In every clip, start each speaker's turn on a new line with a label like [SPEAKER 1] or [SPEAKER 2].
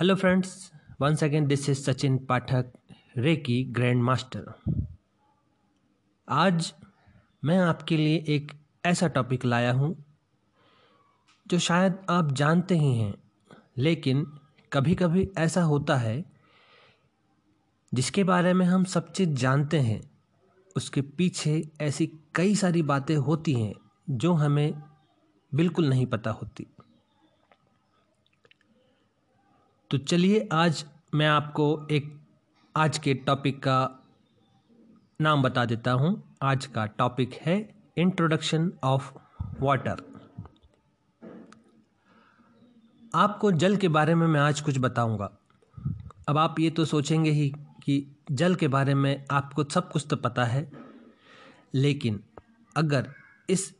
[SPEAKER 1] Hello friends once again this is Sachin Pathak reiki grand master आज मैं आपके लिए एक ऐसा टॉपिक लाया हूँ, जो शायद आप जानते ही हैं, लेकिन कभी कभी ऐसा होता है, जिसके बारे में हम सब चीज़ जानते हैं। उसके पीछे ऐसी कई सारी बातें होती हैं, जो हमें बिल्कुल नहीं पता होती। तो चलिए आज मैं आपको एक आज के टॉपिक का नाम बता देता हूँ। आज का टॉपिक है इंट्रोडक्शन ऑफ़ वाटर आपको जल के बारे में मैं आज कुछ बताऊँगा। अब आप ये तो सोचेंगे ही कि जल के बारे में आपको सब कुछ तो पता है, लेकिन अगर इस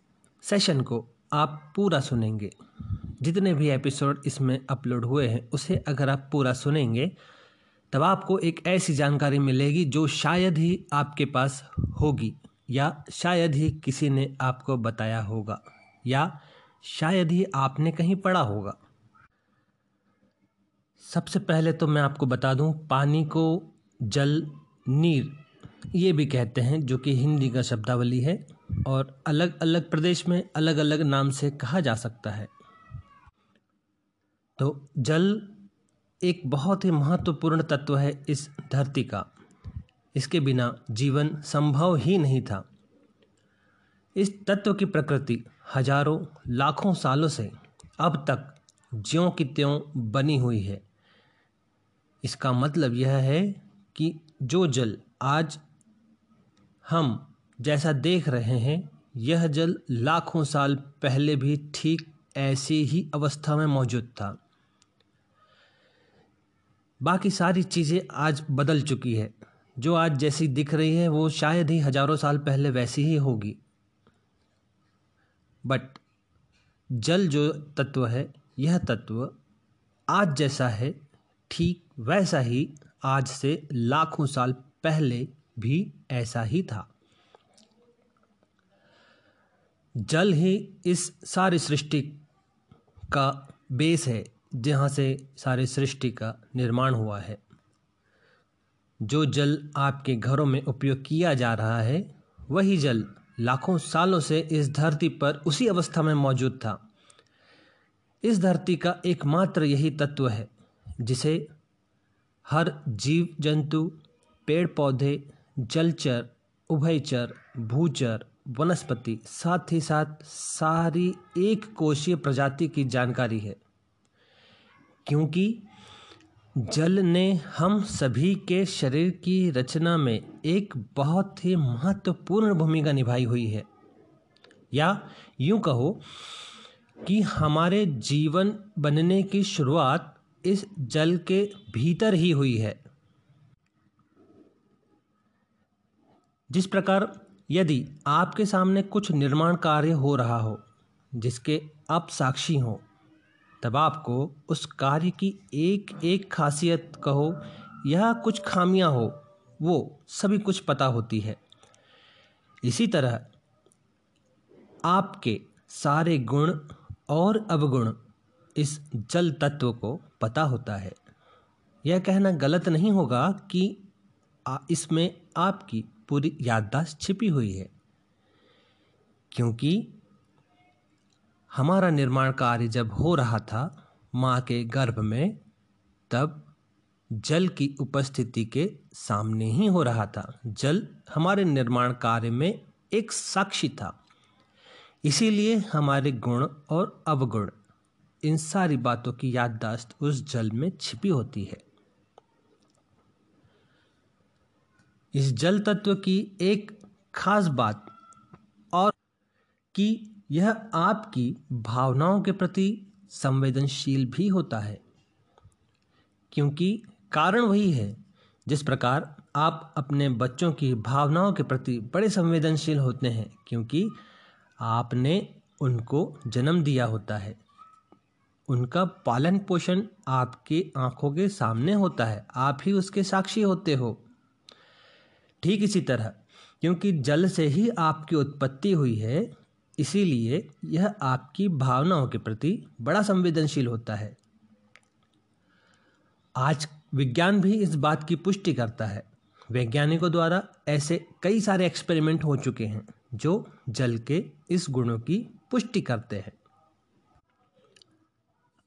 [SPEAKER 1] सेशन को आप पूरा सुनेंगे जितने भी एपिसोड इसमें अपलोड हुए हैं, उसे अगर आप पूरा सुनेंगे, तब आपको एक ऐसी जानकारी मिलेगी जो शायद ही आपके पास होगी, या शायद ही किसी ने आपको बताया होगा, या शायद ही आपने कहीं पढ़ा होगा। सबसे पहले तो मैं आपको बता दूँ, पानी को जल, नीर, ये भी कहते हैं, जो कि हिंदी का शब्दावली है, और अलग अलग प्रदेश में अलग अलग नाम से कहा जा सकता है। तो जल एक बहुत ही महत्वपूर्ण तत्व है इस धरती का। इसके बिना जीवन संभव ही नहीं था। इस तत्व की प्रकृति हज़ारों, लाखों सालों से अब तक ज्यों की त्यों बनी हुई है। इसका मतलब यह है कि जो जल आज हम जैसा देख रहे हैं, यह जल लाखों साल पहले भी ठीक ऐसी ही अवस्था में मौजूद था। बाकी सारी चीज़ें आज बदल चुकी है। जो आज जैसी दिख रही है, वो शायद ही हज़ारों साल पहले वैसी ही होगी। बट जल जो तत्व है, यह तत्व आज जैसा है, ठीक वैसा ही आज से लाखों साल पहले भी ऐसा ही था। जल ही इस सारी सृष्टि का बेस है। जहाँ से सारी सृष्टि का निर्माण हुआ है। जो जल आपके घरों में उपयोग किया जा रहा है, वही जल लाखों सालों से इस धरती पर उसी अवस्था में मौजूद था। इस धरती का एकमात्र यही तत्व है, जिसे हर जीव, जंतु पेड़ पौधे जलचर, उभयचर, भूचर, वनस्पति साथ ही साथ सारी एक कोशीय प्रजाति की जानकारी है। क्योंकि जल ने हम सभी के शरीर की रचना में एक बहुत ही महत्वपूर्ण भूमिका निभाई हुई है। या यूँ कहो कि हमारे जीवन बनने की शुरुआत इस जल के भीतर ही हुई है। जिस प्रकार यदि आपके सामने कुछ निर्माण कार्य हो रहा हो, जिसके आप साक्षी हों तब आपको उस कार्य की एक एक खासियत कहो या कुछ खामियाँ हो, वो सभी कुछ पता होती है। इसी तरह, आपके सारे गुण और अवगुण इस जल तत्व को पता होता है। यह कहना गलत नहीं होगा कि इसमें आपकी पूरी याददाश्त छिपी हुई है, क्योंकि हमारा निर्माण कार्य जब हो रहा था माँ के गर्भ में, तब जल की उपस्थिति के सामने ही हो रहा था। जल हमारे निर्माण कार्य में एक साक्षी था। इसीलिए हमारे गुण और अवगुण, इन सारी बातों की याददाश्त उस जल में छिपी होती है। इस जल तत्व की एक खास बात और कि यह आपकी भावनाओं के प्रति संवेदनशील भी होता है। क्योंकि कारण वही है, जिस प्रकार आप अपने बच्चों की भावनाओं के प्रति बड़े संवेदनशील होते हैं, क्योंकि आपने उनको जन्म दिया होता है। उनका पालन पोषण आपके आँखों के सामने होता है, आप ही उसके साक्षी होते हो। ठीक इसी तरह, क्योंकि जल से ही आपकी उत्पत्ति हुई है इसीलिए यह आपकी भावनाओं के प्रति बड़ा संवेदनशील होता है। आज विज्ञान भी इस बात की पुष्टि करता है। वैज्ञानिकों द्वारा ऐसे कई सारे एक्सपेरिमेंट हो चुके हैं, जो जल के इस गुणों की पुष्टि करते हैं।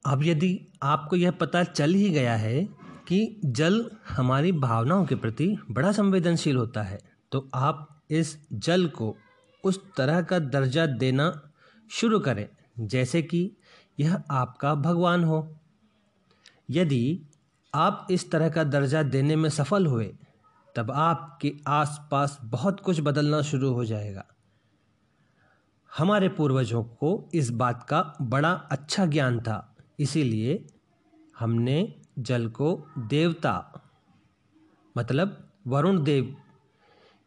[SPEAKER 1] अब यदि आपको यह पता चल ही गया है कि जल हमारी भावनाओं के प्रति बड़ा संवेदनशील होता है तो आप इस जल को उस तरह का दर्जा देना शुरू करें, जैसे कि यह आपका भगवान हो। यदि आप इस तरह का दर्जा देने में सफल हुए, तब आपके आसपास बहुत कुछ बदलना शुरू हो जाएगा। हमारे पूर्वजों को इस बात का बड़ा अच्छा ज्ञान था, इसीलिए हमने जल को देवता मतलब वरुण देव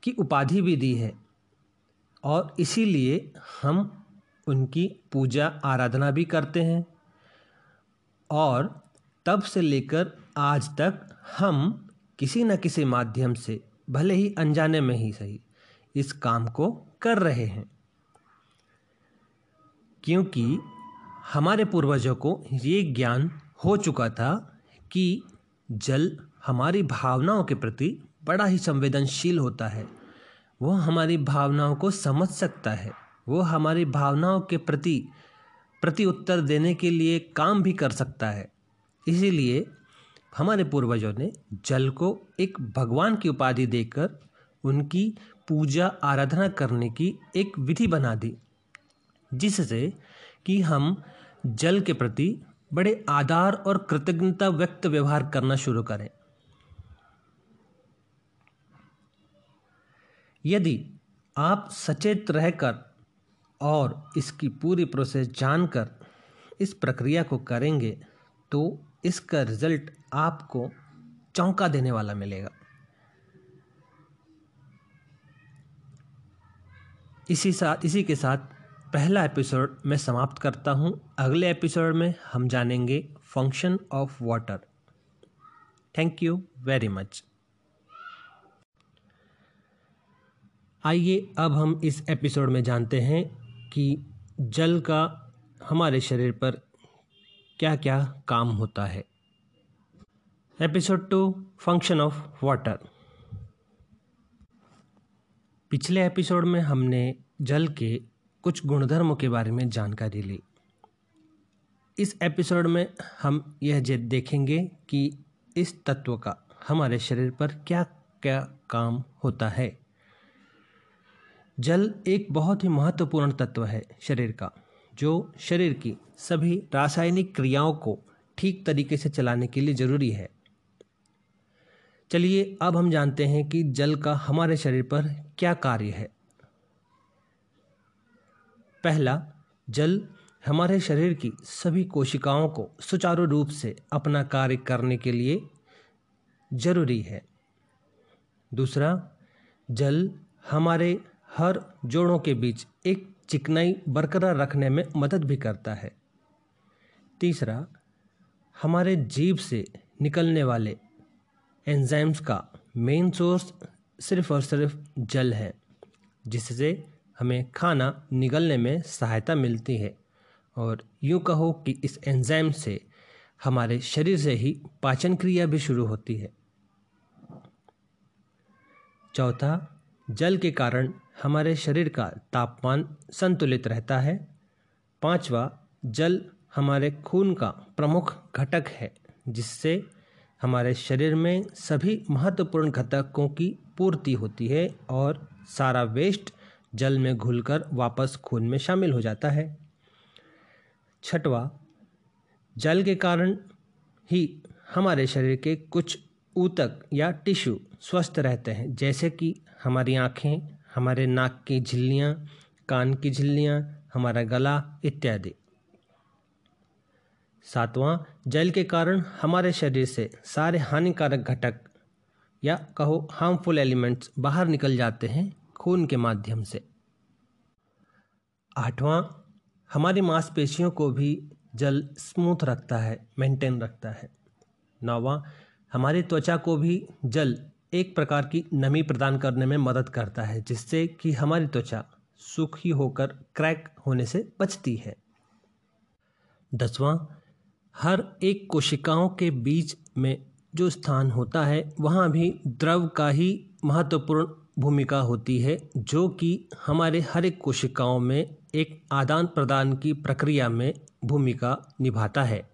[SPEAKER 1] की उपाधि भी दी है। और इसीलिए हम उनकी पूजा आराधना भी करते हैं। और तब से लेकर आज तक हम किसी न किसी माध्यम से, भले ही अनजाने में ही सही, इस काम को कर रहे हैं। क्योंकि हमारे पूर्वजों को ये ज्ञान हो चुका था कि जल हमारी भावनाओं के प्रति बड़ा ही संवेदनशील होता है। वो हमारी भावनाओं को समझ सकता है। वो हमारी भावनाओं के प्रति प्रति उत्तर देने के लिए काम भी कर सकता है। इसीलिए हमारे पूर्वजों ने जल को एक भगवान की उपाधि देकर उनकी पूजा आराधना करने की एक विधि बना दी, जिससे कि हम जल के प्रति बड़े आधार और कृतज्ञता व्यक्त व्यवहार करना शुरू करें। यदि आप सचेत रहकर और इसकी पूरी प्रोसेस जानकर इस प्रक्रिया को करेंगे तो इसका रिज़ल्ट आपको चौंका देने वाला मिलेगा। इसी साथ इसी के साथ पहला एपिसोड मैं समाप्त करता हूँ। अगले एपिसोड में हम जानेंगे function of water thank you very much आइए अब हम इस एपिसोड में जानते हैं कि जल का हमारे शरीर पर क्या क्या काम होता है। Episode two function of water पिछले एपिसोड में हमने जल के कुछ गुणधर्मों के बारे में जानकारी ली। इस एपिसोड में हम यह देखेंगे कि इस तत्व का हमारे शरीर पर क्या क्या काम होता है। जल एक बहुत ही महत्वपूर्ण तत्व है शरीर का, जो शरीर की सभी रासायनिक क्रियाओं को ठीक तरीके से चलाने के लिए ज़रूरी है। चलिए, अब हम जानते हैं कि जल का हमारे शरीर पर क्या कार्य है। पहला, जल हमारे शरीर की सभी कोशिकाओं को सुचारू रूप से अपना कार्य करने के लिए ज़रूरी है। दूसरा, जल हमारे हर जोड़ों के बीच एक चिकनाई बरकरार रखने में मदद भी करता है। तीसरा, हमारे जीभ से निकलने वाले एंजाइम्स का मेन सोर्स सिर्फ़ और सिर्फ़ जल है, जिससे हमें खाना निगलने में सहायता मिलती है। और यूँ कहो कि इस एंजाइम से हमारे शरीर से ही पाचन क्रिया भी शुरू होती है। चौथा, जल के कारण हमारे शरीर का तापमान संतुलित रहता है। पांचवा, जल हमारे खून का प्रमुख घटक है, जिससे हमारे शरीर में सभी महत्वपूर्ण घटकों की पूर्ति होती है और सारा वेस्ट जल में घुलकर वापस खून में शामिल हो जाता है। छठवा, जल के कारण ही हमारे शरीर के कुछ ऊतक या टिश्यू स्वस्थ रहते हैं, जैसे कि हमारी आँखें हमारे नाक की झिल्लियाँ, कान की झिल्लियाँ, हमारा गला इत्यादि। सातवां, जल के कारण हमारे शरीर से सारे हानिकारक घटक या कहो हार्मफुल एलिमेंट्स बाहर निकल जाते हैं खून के माध्यम से। आठवां, हमारी मांसपेशियों को भी जल स्मूथ रखता है मेंटेन रखता है। नौवां, हमारी त्वचा को भी जल एक प्रकार की नमी प्रदान करने में मदद करता है, जिससे कि हमारी त्वचा सूखी होकर क्रैक होने से बचती है। दसवां, हर एक कोशिकाओं के बीच में जो स्थान होता है, वहाँ भी द्रव का ही महत्वपूर्ण भूमिका होती है, जो कि हमारे हर एक कोशिकाओं में एक आदान प्रदान की प्रक्रिया में भूमिका निभाता है।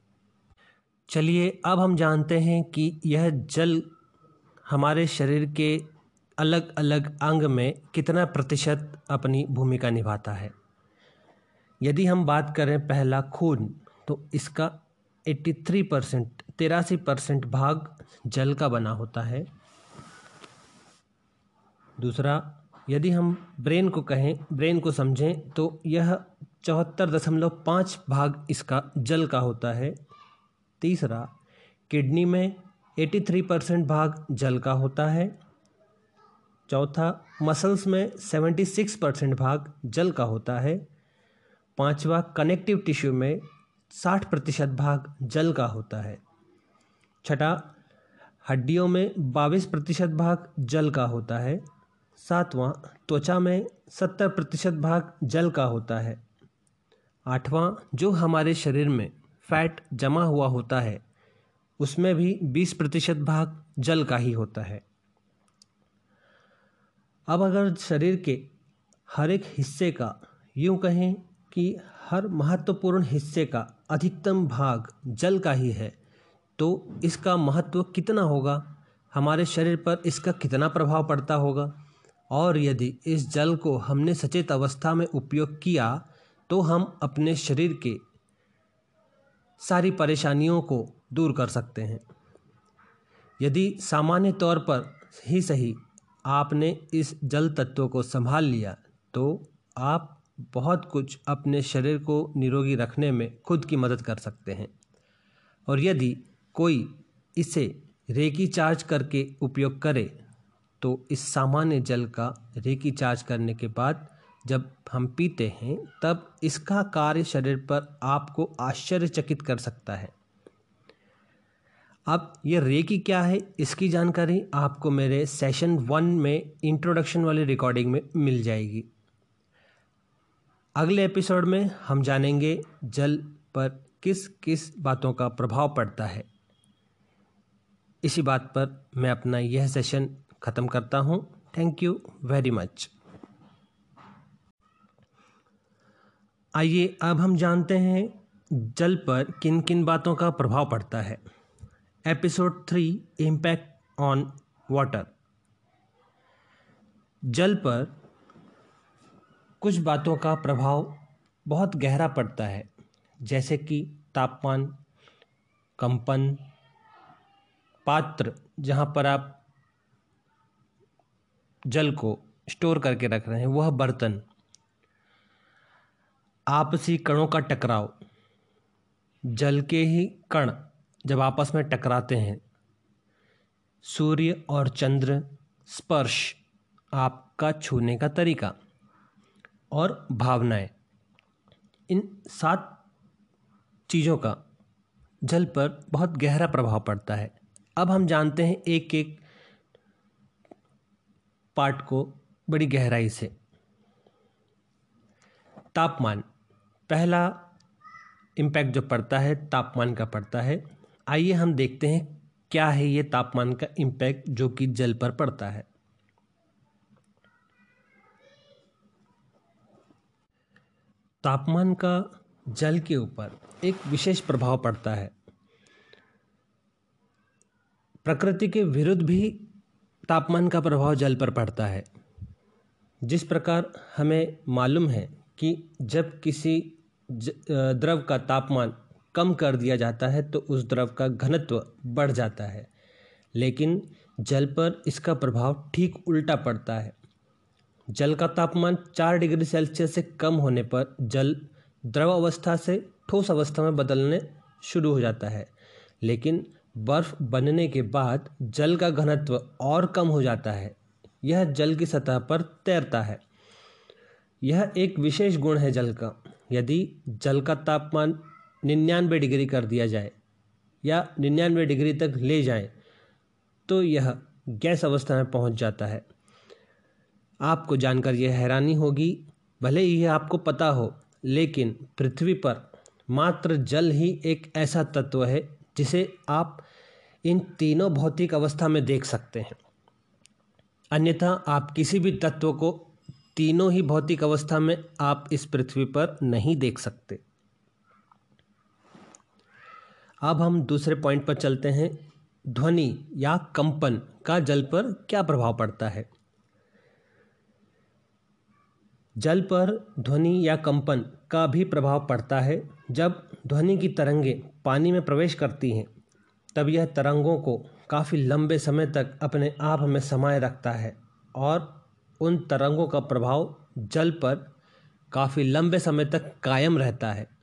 [SPEAKER 1] चलिए, अब हम जानते हैं कि यह जल हमारे शरीर के अलग अलग अंग में कितना प्रतिशत अपनी भूमिका निभाता है। यदि हम बात करें पहला खून तो इसका 83 परसेंट तिरासी परसेंट भाग जल का बना होता है। दूसरा, यदि हम ब्रेन को कहें, ब्रेन को समझें तो यह चौहत्तर दशमलव पाँच भाग इसका जल का होता है। तीसरा, किडनी में एटी थ्री परसेंट भाग जल का होता है। चौथा, मसल्स में सेवेंटी सिक्स परसेंट भाग जल का होता है। पांचवा, कनेक्टिव टिश्यू में साठ प्रतिशत भाग जल का होता है। छठा, हड्डियों में बाईस प्रतिशत भाग जल का होता है। सातवां, त्वचा में सत्तर प्रतिशत भाग जल का होता है। आठवां, जो हमारे शरीर में फैट जमा हुआ होता है उसमें भी बीस प्रतिशत भाग जल का ही होता है। अब अगर शरीर के हर एक हिस्से का, यूँ कहें कि हर महत्वपूर्ण हिस्से का अधिकतम भाग जल का ही है तो इसका महत्व कितना होगा? हमारे शरीर पर इसका कितना प्रभाव पड़ता होगा? और यदि इस जल को हमने सचेत अवस्था में उपयोग किया तो हम अपने शरीर के सारी परेशानियों को दूर कर सकते हैं। यदि सामान्य तौर पर ही सही आपने इस जल तत्व को संभाल लिया तो आप बहुत कुछ अपने शरीर को निरोगी रखने में खुद की मदद कर सकते हैं। और यदि कोई इसे रेकी चार्ज करके उपयोग करे तो इस सामान्य जल का रेकी चार्ज करने के बाद जब हम पीते हैं, तब इसका कार्य शरीर पर आपको आश्चर्यचकित कर सकता है। अब ये रेकी क्या है, इसकी जानकारी आपको मेरे सेशन वन में इंट्रोडक्शन वाली रिकॉर्डिंग में मिल जाएगी। अगले एपिसोड में हम जानेंगे जल पर किस किस बातों का प्रभाव पड़ता है। इसी बात पर मैं अपना यह सेशन ख़त्म करता हूँ। थैंक यू वेरी मच आइए, अब हम जानते हैं जल पर किन किन बातों का प्रभाव पड़ता है। Episode three impact on water जल पर कुछ बातों का प्रभाव बहुत गहरा पड़ता है, जैसे कि तापमान, कंपन, पात्र, जहाँ पर आप जल को स्टोर करके रख रहे हैं, वह बर्तन। आपसी कणों का टकराव, जल के ही कण जब आपस में टकराते हैं, सूर्य और चंद्र स्पर्श आपका छूने का तरीका और भावनाएँ, इन सात चीज़ों का जल पर बहुत गहरा प्रभाव पड़ता है। अब हम जानते हैं एक एक पार्ट को बड़ी गहराई से। तापमान, पहला इम्पैक्ट जो पड़ता है, तापमान का पड़ता है। आइए हम देखते हैं क्या है ये तापमान का इम्पैक्ट जो कि जल पर पड़ता है। तापमान का जल के ऊपर एक विशेष प्रभाव पड़ता है। प्रकृति के विरुद्ध भी तापमान का प्रभाव जल पर पड़ता है। जिस प्रकार हमें मालूम है कि जब किसी द्रव का तापमान कम कर दिया जाता है तो उस द्रव का घनत्व बढ़ जाता है। लेकिन जल पर इसका प्रभाव ठीक उल्टा पड़ता है। जल का तापमान चार डिग्री सेल्सियस से कम होने पर जल द्रव अवस्था से ठोस अवस्था में बदलने शुरू हो जाता है। लेकिन बर्फ़ बनने के बाद जल का घनत्व और कम हो जाता है। यह जल की सतह पर तैरता है। यह एक विशेष गुण है जल का। यदि जल का तापमान निन्यानवे डिग्री कर दिया जाए या निन्यानवे डिग्री तक ले जाए तो यह गैस अवस्था में पहुँच जाता है। आपको जानकर यह हैरानी होगी, भले ही आपको पता हो, लेकिन पृथ्वी पर मात्र जल ही एक ऐसा तत्व है जिसे आप इन तीनों भौतिक अवस्था में देख सकते हैं। अन्यथा आप किसी भी तत्व को तीनों ही भौतिक अवस्था में आप इस पृथ्वी पर नहीं देख सकते। अब हम दूसरे पॉइंट पर चलते हैं। ध्वनि या कंपन का जल पर क्या प्रभाव पड़ता है? जल पर ध्वनि या कंपन का भी प्रभाव पड़ता है। जब ध्वनि की तरंगें पानी में प्रवेश करती हैं, तब यह तरंगों को काफ़ी लंबे समय तक अपने आप में समाये रखता है और उन तरंगों का प्रभाव जल पर काफ़ी लंबे समय तक कायम रहता है।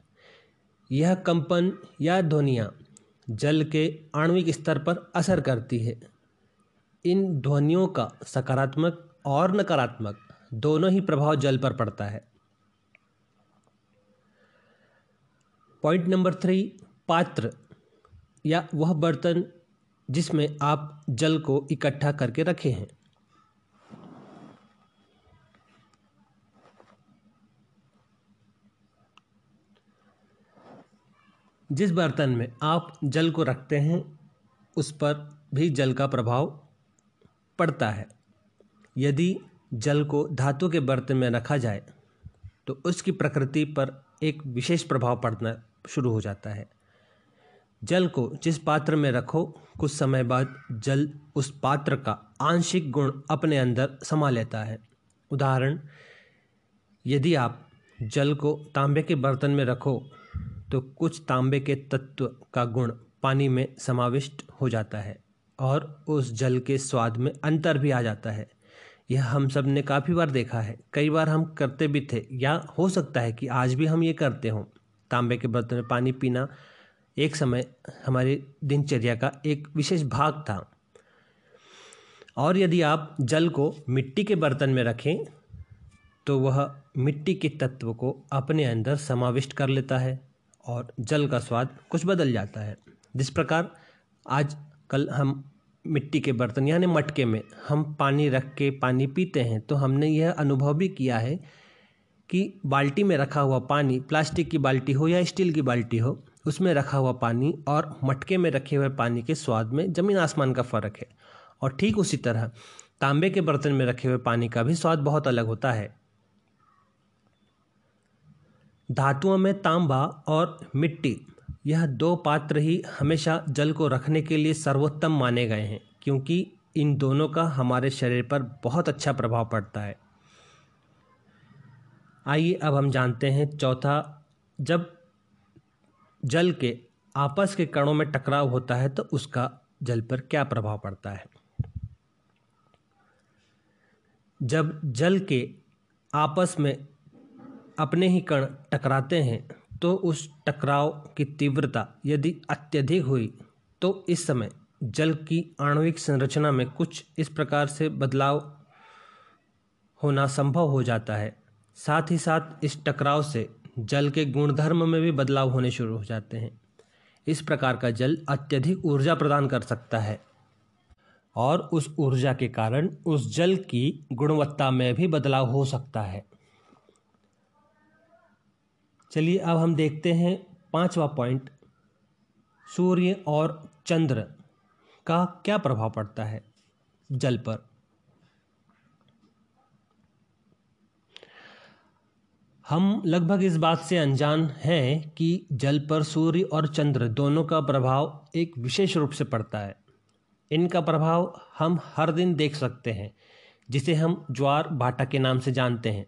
[SPEAKER 1] यह कंपन या ध्वनियाँ जल के आणविक स्तर पर असर करती है। इन ध्वनियों का सकारात्मक और नकारात्मक दोनों ही प्रभाव जल पर पड़ता है। पॉइंट नंबर थ्री, पात्र या वह बर्तन जिसमें आप जल को इकट्ठा करके रखे हैं। जिस बर्तन में आप जल को रखते हैं, उस पर भी जल का प्रभाव पड़ता है। यदि जल को धातु के बर्तन में रखा जाए तो उसकी प्रकृति पर एक विशेष प्रभाव पड़ना शुरू हो जाता है। जल को जिस पात्र में रखो, कुछ समय बाद जल उस पात्र का आंशिक गुण अपने अंदर समा लेता है। उदाहरण, यदि आप जल को तांबे के बर्तन में रखो तो कुछ तांबे के तत्व का गुण पानी में समाविष्ट हो जाता है और उस जल के स्वाद में अंतर भी आ जाता है। यह हम सबने काफ़ी बार देखा है। कई बार हम करते भी थे या हो सकता है कि आज भी हम ये करते हों। तांबे के बर्तन में पानी पीना एक समय हमारी दिनचर्या का एक विशेष भाग था। और यदि आप जल को मिट्टी के बर्तन में रखें तो वह मिट्टी के तत्व को अपने अंदर समाविष्ट कर लेता है। और जल का स्वाद कुछ बदल जाता है। जिस प्रकार आज कल हम मिट्टी के बर्तन यानी मटके में हम पानी रख के पानी पीते हैं तो हमने यह अनुभव भी किया है कि बाल्टी में रखा हुआ पानी प्लास्टिक की बाल्टी हो या स्टील की बाल्टी हो, उसमें रखा हुआ पानी और मटके में रखे हुए पानी के स्वाद में ज़मीन आसमान का फ़र्क है। और ठीक उसी तरह तांबे के बर्तन में रखे हुए पानी का भी स्वाद बहुत अलग होता है। धातुओं में तांबा और मिट्टी, यह दो पात्र ही हमेशा जल को रखने के लिए सर्वोत्तम माने गए हैं, क्योंकि इन दोनों का हमारे शरीर पर बहुत अच्छा प्रभाव पड़ता है। आइए अब हम जानते हैं चौथा, जब जल के आपस के कणों में टकराव होता है तो उसका जल पर क्या प्रभाव पड़ता है? जब जल के आपस में अपने ही कण टकराते हैं तो उस टकराव की तीव्रता यदि अत्यधिक हुई तो इस समय जल की आणविक संरचना में कुछ इस प्रकार से बदलाव होना संभव हो जाता है। साथ ही साथ इस टकराव से जल के गुणधर्म में भी बदलाव होने शुरू हो जाते हैं। इस प्रकार का जल अत्यधिक ऊर्जा प्रदान कर सकता है और उस ऊर्जा के कारण उस जल की गुणवत्ता में भी बदलाव हो सकता है। चलिए अब हम देखते हैं पांचवा पॉइंट सूर्य और चंद्र का क्या प्रभाव पड़ता है जल पर? हम लगभग इस बात से अनजान हैं कि जल पर सूर्य और चंद्र दोनों का प्रभाव एक विशेष रूप से पड़ता है। इनका प्रभाव हम हर दिन देख सकते हैं, जिसे हम ज्वार भाटा के नाम से जानते हैं।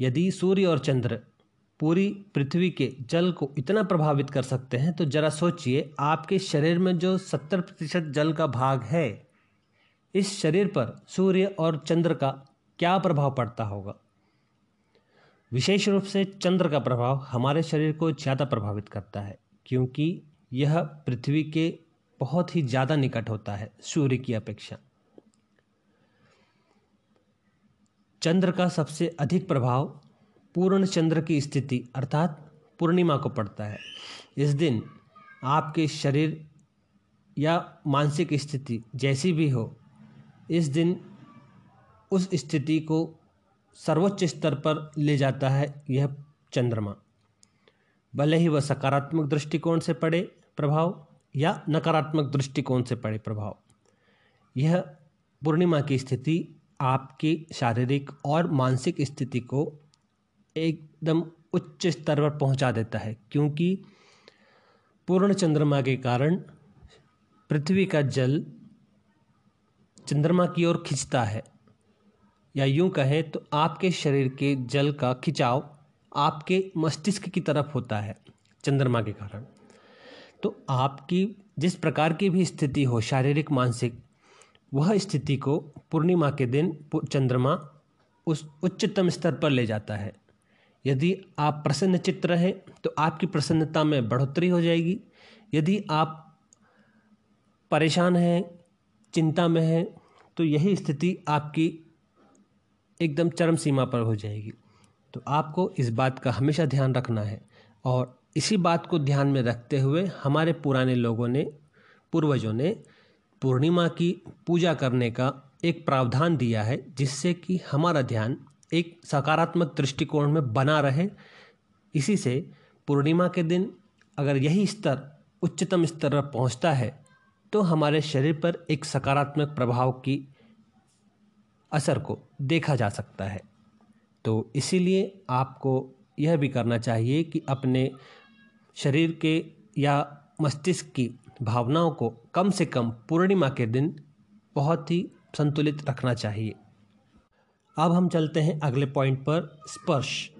[SPEAKER 1] यदि सूर्य और चंद्र पूरी पृथ्वी के जल को इतना प्रभावित कर सकते हैं तो ज़रा सोचिए, आपके शरीर में जो सत्तर प्रतिशत जल का भाग है, इस शरीर पर सूर्य और चंद्र का क्या प्रभाव पड़ता होगा? विशेष रूप से चंद्र का प्रभाव हमारे शरीर को ज़्यादा प्रभावित करता है, क्योंकि यह पृथ्वी के बहुत ही ज़्यादा निकट होता है, सूर्य की अपेक्षा। चंद्र का सबसे अधिक प्रभाव पूर्ण चंद्र की स्थिति अर्थात पूर्णिमा को पड़ता है। इस दिन आपके शरीर या मानसिक स्थिति जैसी भी हो, इस दिन उस स्थिति को सर्वोच्च स्तर पर ले जाता है यह चंद्रमा। भले ही वह सकारात्मक दृष्टिकोण से पड़े प्रभाव या नकारात्मक दृष्टिकोण से पड़े प्रभाव, यह पूर्णिमा की स्थिति आपकी शारीरिक और मानसिक स्थिति को एकदम उच्च स्तर पर पहुँचा देता है, क्योंकि पूर्ण चंद्रमा के कारण पृथ्वी का जल चंद्रमा की ओर खिंचता है। या यूँ कहें तो आपके शरीर के जल का खिंचाव आपके मस्तिष्क की तरफ़ होता है, चंद्रमा के कारण। तो आपकी जिस प्रकार की भी स्थिति हो, शारीरिक, मानसिक, वह स्थिति को पूर्णिमा के दिन चंद्रमा उस उच्चतम स्तर पर ले जाता है। यदि आप प्रसन्न चित्त रहे तो आपकी प्रसन्नता में बढ़ोतरी हो जाएगी। यदि आप परेशान हैं, चिंता में हैं तो यही स्थिति आपकी एकदम चरम सीमा पर हो जाएगी। तो आपको इस बात का हमेशा ध्यान रखना है और इसी बात को ध्यान में रखते हुए हमारे पुराने लोगों ने, पूर्वजों ने पूर्णिमा की पूजा करने का एक प्रावधान दिया है, जिससे कि हमारा ध्यान एक सकारात्मक दृष्टिकोण में बना रहे, इसी से पूर्णिमा के दिन अगर यही स्तर उच्चतम स्तर पर पहुँचता है तो हमारे शरीर पर एक सकारात्मक प्रभाव की असर को देखा जा सकता है। तो इसीलिए आपको यह भी करना चाहिए कि अपने शरीर के या मस्तिष्क की भावनाओं को कम से कम पूर्णिमा के दिन बहुत ही संतुलित रखना चाहिए। अब हम चलते हैं अगले पॉइंट पर, स्पर्श।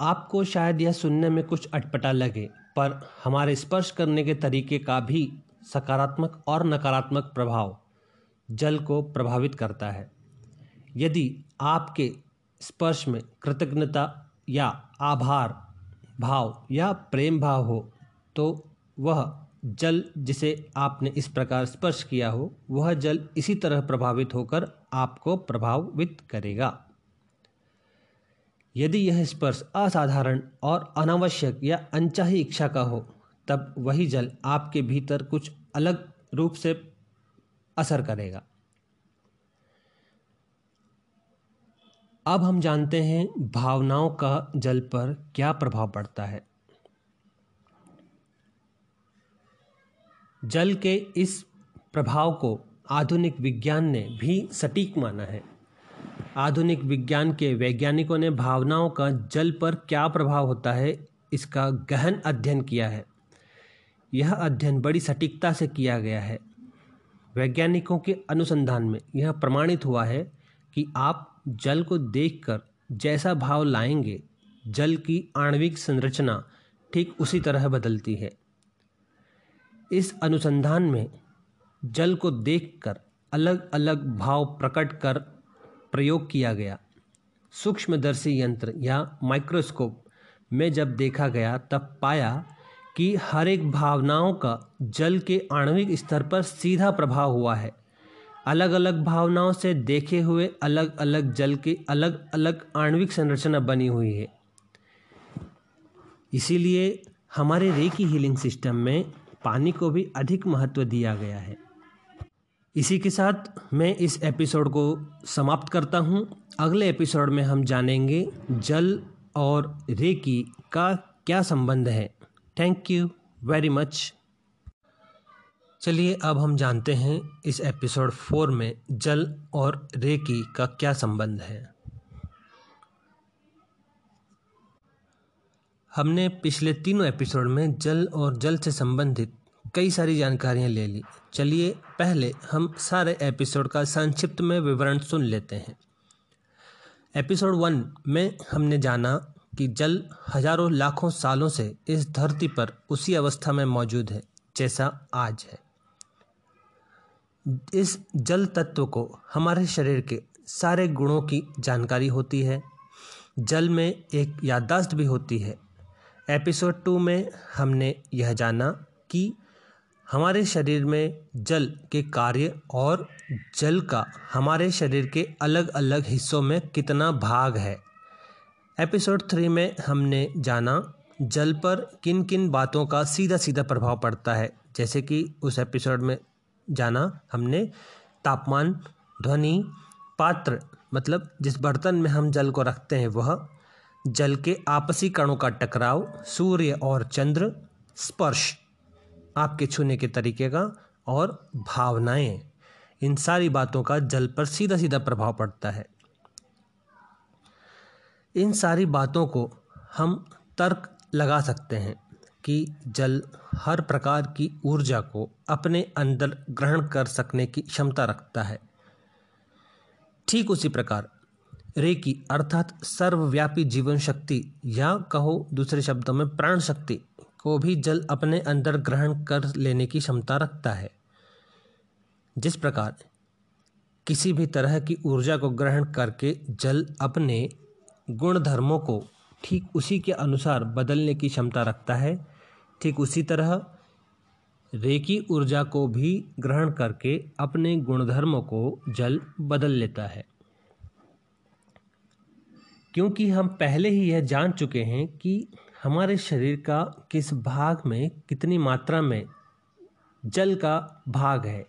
[SPEAKER 1] आपको शायद यह सुनने में कुछ अटपटा लगे, पर हमारे स्पर्श करने के तरीके का भी सकारात्मक और नकारात्मक प्रभाव जल को प्रभावित करता है। यदि आपके स्पर्श में कृतज्ञता या आभार भाव या प्रेम भाव हो तो वह जल जिसे आपने इस प्रकार स्पर्श किया हो, वह जल इसी तरह प्रभावित होकर आपको प्रभावित करेगा। यदि यह स्पर्श असाधारण और अनावश्यक या अनचाही इच्छा का हो, तब वही जल आपके भीतर कुछ अलग रूप से असर करेगा। अब हम जानते हैं भावनाओं का जल पर क्या प्रभाव पड़ता है। जल के इस प्रभाव को आधुनिक विज्ञान ने भी सटीक माना है। आधुनिक विज्ञान के वैज्ञानिकों ने भावनाओं का जल पर क्या प्रभाव होता है, इसका गहन अध्ययन किया है। यह अध्ययन बड़ी सटीकता से किया गया है। वैज्ञानिकों के अनुसंधान में यह प्रमाणित हुआ है कि आप जल को देखकर जैसा भाव लाएँगे, जल की आणविक संरचना ठीक उसी तरह बदलती है। इस अनुसंधान में जल को देखकर अलग अलग भाव प्रकट कर प्रयोग किया गया। सूक्ष्मदर्शी यंत्र या माइक्रोस्कोप में जब देखा गया, तब पाया कि हर एक भावनाओं का जल के आणविक स्तर पर सीधा प्रभाव हुआ है। अलग अलग भावनाओं से देखे हुए अलग अलग जल की अलग अलग आणविक संरचना बनी हुई है। इसीलिए हमारे रेकी हीलिंग सिस्टम में पानी को भी अधिक महत्व दिया गया है। इसी के साथ मैं इस एपिसोड को समाप्त करता हूँ। अगले एपिसोड में हम जानेंगे जल और रेकी का क्या संबंध है। थैंक यू वेरी मच चलिए अब हम जानते हैं इस एपिसोड फोर में जल और रेकी का क्या संबंध है। हमने पिछले तीनों एपिसोड में जल और जल से संबंधित कई सारी जानकारियाँ ले ली। चलिए, पहले हम सारे एपिसोड का संक्षिप्त में विवरण सुन लेते हैं। एपिसोड वन में हमने जाना कि जल हज़ारों लाखों सालों से इस धरती पर उसी अवस्था में मौजूद है, जैसा आज है। इस जल तत्व को हमारे शरीर के सारे गुणों की जानकारी होती है। जल में एक याददाश्त भी होती है एपिसोड टू में हमने यह जाना कि हमारे शरीर में जल के कार्य और जल का हमारे शरीर के अलग अलग हिस्सों में कितना भाग है। एपिसोड थ्री में हमने जाना जल पर किन किन बातों का सीधा सीधा प्रभाव पड़ता है। जैसे कि उस एपिसोड में जाना हमने तापमान, ध्वनि, पात्र मतलब जिस बर्तन में हम जल को रखते हैं, वह जल के आपसी कणों का टकराव, सूर्य और चंद्र, स्पर्श। आपके छूने के तरीके का और भावनाएँ। इन सारी बातों का जल पर सीधा सीधा प्रभाव पड़ता है। इन सारी बातों को हम तर्क लगा सकते हैं कि जल हर प्रकार की ऊर्जा को अपने अंदर ग्रहण कर सकने की क्षमता रखता है। ठीक उसी प्रकार रेकी अर्थात सर्वव्यापी जीवन शक्ति या कहो दूसरे शब्दों में प्राण शक्ति को भी जल अपने अंदर ग्रहण कर लेने की क्षमता रखता है। जिस प्रकार किसी भी तरह की ऊर्जा को ग्रहण करके जल अपने गुण धर्मों को ठीक उसी के अनुसार बदलने की क्षमता रखता है, ठीक उसी तरह रेकी ऊर्जा को भी ग्रहण करके अपने गुणधर्मों को जल बदल लेता है। क्योंकि हम पहले ही यह जान चुके हैं कि हमारे शरीर का किस भाग में, कितनी मात्रा में जल का भाग है।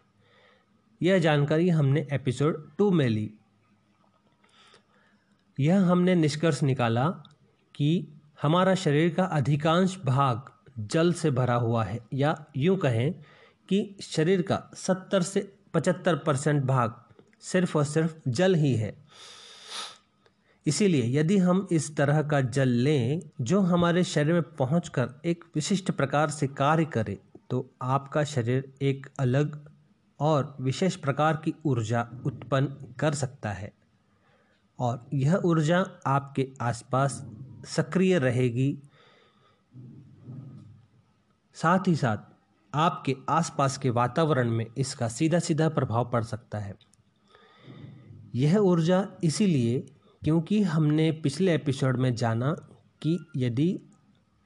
[SPEAKER 1] यह जानकारी हमने एपिसोड टू में ली। यह हमने निष्कर्ष निकाला कि हमारा शरीर का अधिकांश भाग जल से भरा हुआ है, या यूँ कहें कि शरीर का सत्तर से पचहत्तर परसेंट भाग सिर्फ़ और सिर्फ़ जल ही है। इसीलिए यदि हम इस तरह का जल लें, जो हमारे शरीर में पहुंचकर एक विशिष्ट प्रकार से कार्य करे तो आपका शरीर एक अलग और विशेष प्रकार की ऊर्जा उत्पन्न कर सकता है। और यह ऊर्जा आपके आसपास सक्रिय रहेगी। साथ ही साथ आपके आसपास के वातावरण में इसका सीधा सीधा प्रभाव पड़ सकता है। यह ऊर्जा इसीलिए क्योंकि हमने पिछले एपिसोड में जाना कि यदि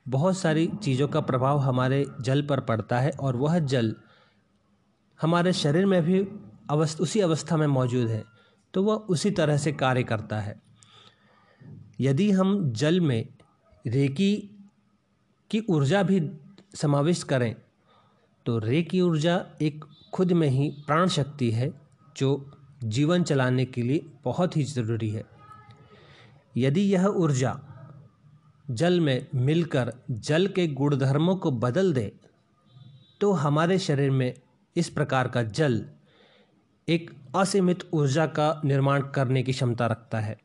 [SPEAKER 1] बहुत सारी चीज़ों का प्रभाव हमारे जल पर पड़ता है और वह जल हमारे शरीर में भी अवस्थ, उसी अवस्था में मौजूद है तो वह उसी तरह से कार्य करता है। यदि हम जल में रेकी की ऊर्जा भी समाविष्ट करें तो रेकी ऊर्जा एक खुद में ही प्राण शक्ति है, जो जीवन चलाने के लिए बहुत ही ज़रूरी है। यदि यह ऊर्जा जल में मिलकर जल के गुणधर्मों को बदल दे तो हमारे शरीर में इस प्रकार का जल एक असीमित ऊर्जा का निर्माण करने की क्षमता रखता है।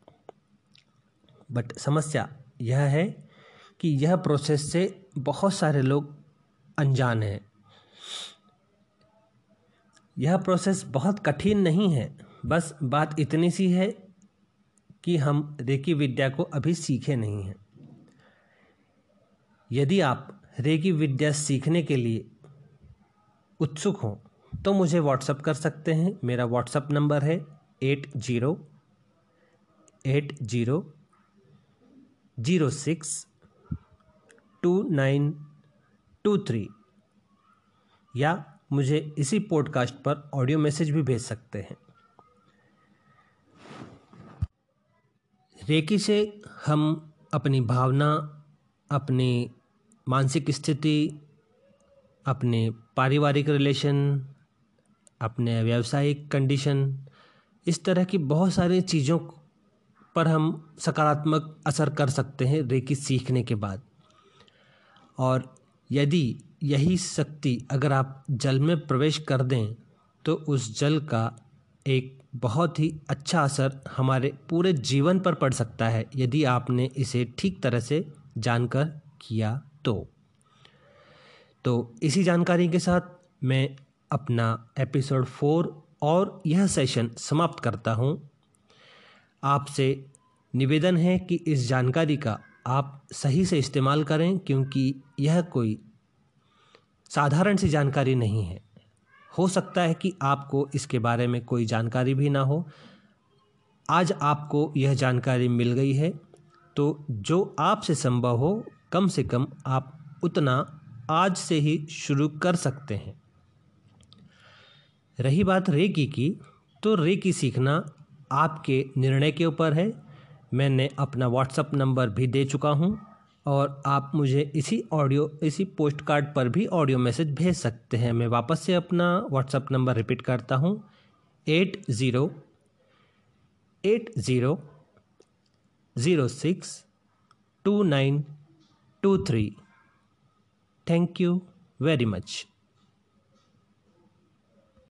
[SPEAKER 1] बट समस्या यह है कि यह प्रोसेस से बहुत सारे लोग अनजान हैं। यह प्रोसेस बहुत कठिन नहीं है। बस बात इतनी सी है कि हम रेकी विद्या को अभी सीखे नहीं हैं। यदि आप रेकी विद्या सीखने के लिए उत्सुक हों तो मुझे व्हाट्सअप कर सकते हैं। मेरा व्हाट्सअप नंबर है eight zero eight zero zero six, two nine, two three या मुझे इसी पॉडकास्ट पर ऑडियो मैसेज भी भेज सकते हैं। रेकी से हम अपनी भावना, अपनी मानसिक स्थिति, अपने पारिवारिक रिलेशन अपने व्यावसायिक कंडीशन इस तरह की बहुत सारी चीज़ों पर हम सकारात्मक असर कर सकते हैं रेकी सीखने के बाद। और यदि यही शक्ति अगर आप जल में प्रवेश कर दें तो उस जल का एक बहुत ही अच्छा असर हमारे पूरे जीवन पर पड़ सकता है यदि आपने इसे ठीक तरह से जानकर किया तो। तो इसी जानकारी के साथ मैं अपना एपिसोड फोर और यह सेशन समाप्त करता हूँ। आपसे निवेदन है कि इस जानकारी का आप सही से इस्तेमाल करें क्योंकि यह कोई साधारण सी जानकारी नहीं है। हो सकता है कि आपको इसके बारे में कोई जानकारी भी ना हो। आज आपको यह जानकारी मिल गई है तो जो आपसे संभव हो, कम से कम आप उतना आज से ही शुरू कर सकते हैं। रही बात रेकी की तो रेकी सीखना आपके निर्णय के ऊपर है। मैंने अपना व्हाट्सअप नंबर भी दे चुका हूँ। और आप मुझे इसी ऑडियो इसी पोस्ट कार्ड पर भी ऑडियो मैसेज भेज सकते हैं। मैं वापस से अपना व्हाट्सअप नंबर रिपीट करता हूँ। Eight zero eight zero zero six two nine two three thank you very much